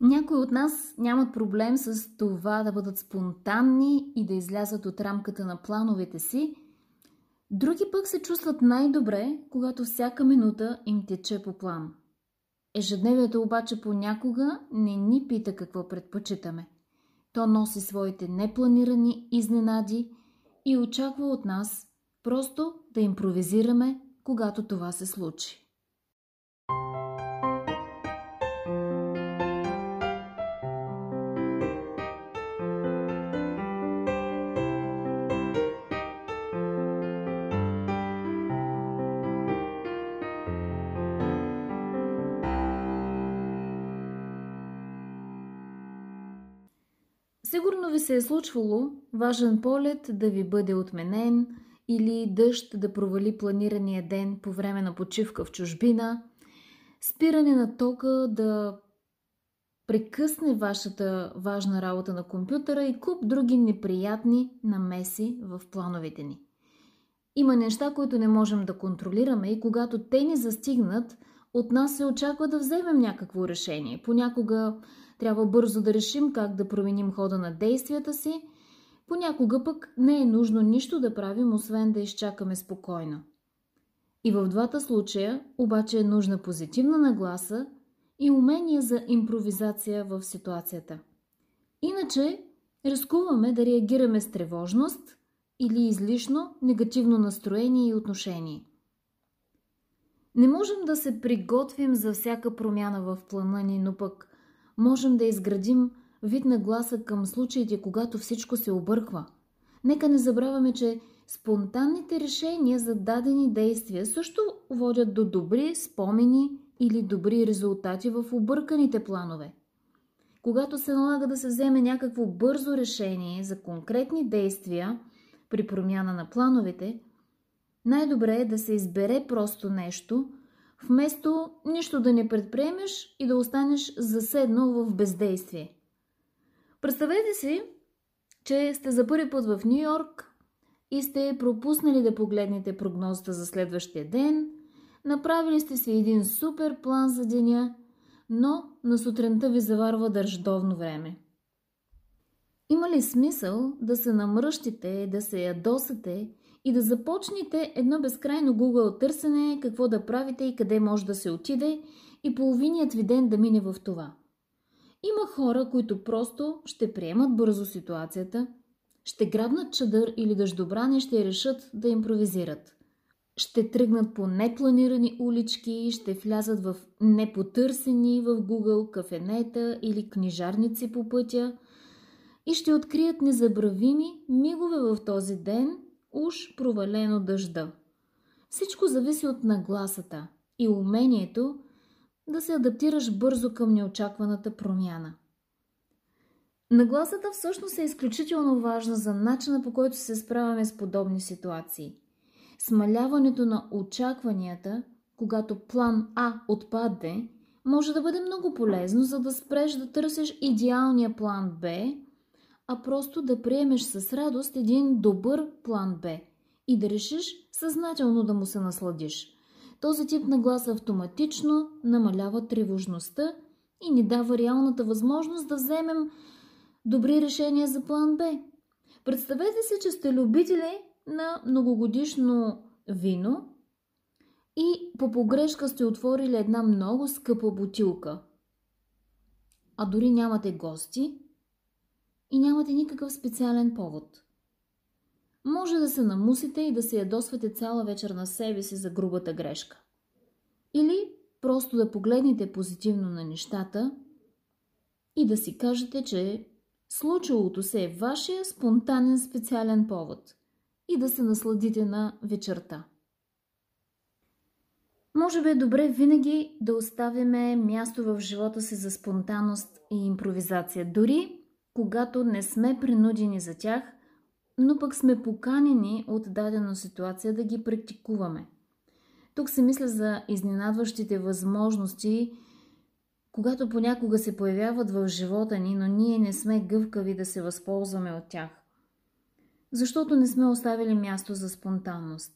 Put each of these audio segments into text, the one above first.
Някои от нас нямат проблем с това да бъдат спонтанни и да излязат от рамката на плановете си. Други пък се чувстват най-добре, когато всяка минута им тече по план. Ежедневието обаче понякога не ни пита какво предпочитаме. То носи своите непланирани изненади и очаква от нас просто да импровизираме, когато това се случи. Сигурно ви се е случвало важен полет да ви бъде отменен или дъжд да провали планирания ден по време на почивка в чужбина, спиране на тока да прекъсне вашата важна работа на компютъра и куп други неприятни намеси в плановете ни. Има неща, които не можем да контролираме и когато те ни застигнат, от нас се очаква да вземем някакво решение. Понякога трябва бързо да решим как да променим хода на действията си. Понякога пък не е нужно нищо да правим, освен да изчакаме спокойно. И в двата случая обаче е нужна позитивна нагласа и умение за импровизация в ситуацията. Иначе рискуваме да реагираме с тревожност или излишно негативно настроение и отношение. Не можем да се приготвим за всяка промяна в плана ни, но пък можем да изградим вид на гласа към случаите, когато всичко се обърква. Нека не забравяме, че спонтанните решения за дадени действия също водят до добри спомени или добри резултати в обърканите планове. Когато се налага да се вземе някакво бързо решение за конкретни действия при промяна на плановете, най-добре е да се избере просто нещо – вместо нищо да не предприемеш и да останеш заседнал в бездействие. Представете си, че сте за първи път в Нью Йорк и сте пропуснали да погледнете прогнозата за следващия ден, направили сте си един супер план за деня, но на сутринта ви заварва държдовно време. Има ли смисъл да се намръщите, да се ядосате и да започнете едно безкрайно Google търсене, какво да правите и къде може да се отиде и половиният ви ден да мине в това. Има хора, които просто ще приемат бързо ситуацията, ще грабнат чадър или дъждобрани и ще решат да импровизират. Ще тръгнат по непланирани улички, ще влязат в непотърсени в Google кафенета или книжарници по пътя и ще открият незабравими мигове в този ден – уж провалено дъжда. Всичко зависи от нагласата и умението да се адаптираш бързо към неочакваната промяна. Нагласата всъщност е изключително важна за начина по който се справяме с подобни ситуации. Смаляването на очакванията, когато план А отпадне, може да бъде много полезно, за да спреш да търсиш идеалния план Б а просто да приемеш с радост един добър план Б и да решиш съзнателно да му се насладиш. Този тип наглас автоматично намалява тревожността и ни дава реалната възможност да вземем добри решения за план Б. Представете си, че сте любители на многогодишно вино и по погрешка сте отворили една много скъпа бутилка. А дори нямате гости – и нямате никакъв специален повод. Може да се намусите и да се ядосвате цяла вечер на себе си за грубата грешка. Или просто да погледнете позитивно на нещата и да си кажете, че случилото се е вашия спонтанен специален повод и да се насладите на вечерта. Може би е добре винаги да оставяме място в живота си за спонтанност и импровизация, дори когато не сме принудени за тях, но пък сме поканени от дадена ситуация да ги практикуваме. Тук се мисля за изненадващите възможности, когато понякога се появяват в живота ни, но ние не сме гъвкави да се възползваме от тях. Защото не сме оставили място за спонтанност.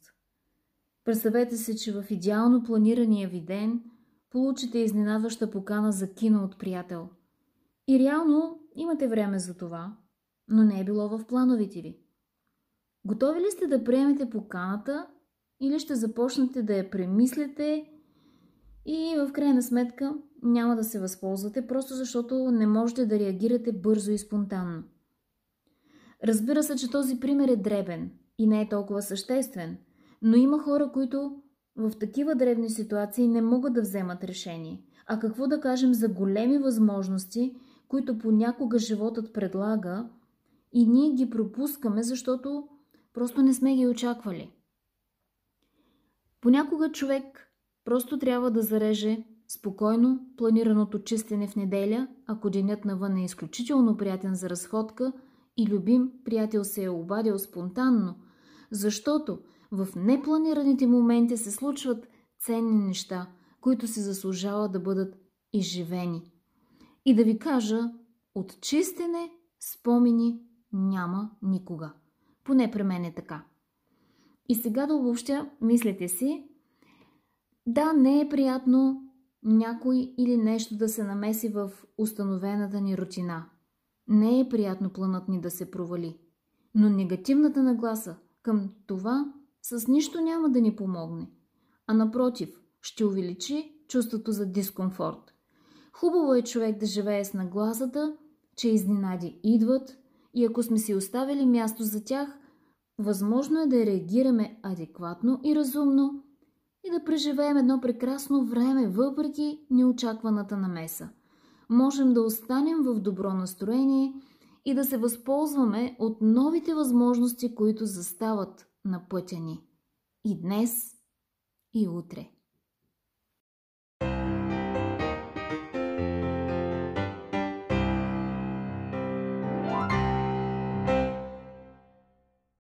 Представете се, че в идеално планирания ви ден получите изненадваща покана за кино от приятел – И реално имате време за това, но не е било в плановете ви. Готови ли сте да приемете поканата или ще започнете да я премислите и в крайна сметка няма да се възползвате, просто защото не можете да реагирате бързо и спонтанно. Разбира се, че този пример е дребен и не е толкова съществен, но има хора, които в такива дребни ситуации не могат да вземат решение. А какво да кажем за големи възможности, които понякога животът предлага и ние ги пропускаме, защото просто не сме ги очаквали. Понякога човек просто трябва да зареже спокойно планираното чистене в неделя, ако денят навън е изключително приятен за разходка и любим приятел се е обадил спонтанно, защото в непланираните моменти се случват ценни неща, които се заслужава да бъдат изживени. И да ви кажа, от чистене спомени няма никога. Поне при мен е така. И сега да обобщя, мислете си, да, не е приятно някой или нещо да се намеси в установената ни рутина. Не е приятно планът ни да се провали. Но негативната нагласа към това с нищо няма да ни помогне, а напротив, ще увеличи чувството за дискомфорт. Хубаво е човек да живее с нагласата, че изненади идват и ако сме си оставили място за тях, възможно е да реагираме адекватно и разумно и да преживеем едно прекрасно време, въпреки неочакваната намеса. Можем да останем в добро настроение и да се възползваме от новите възможности, които застават на пътя ни. И днес, и утре.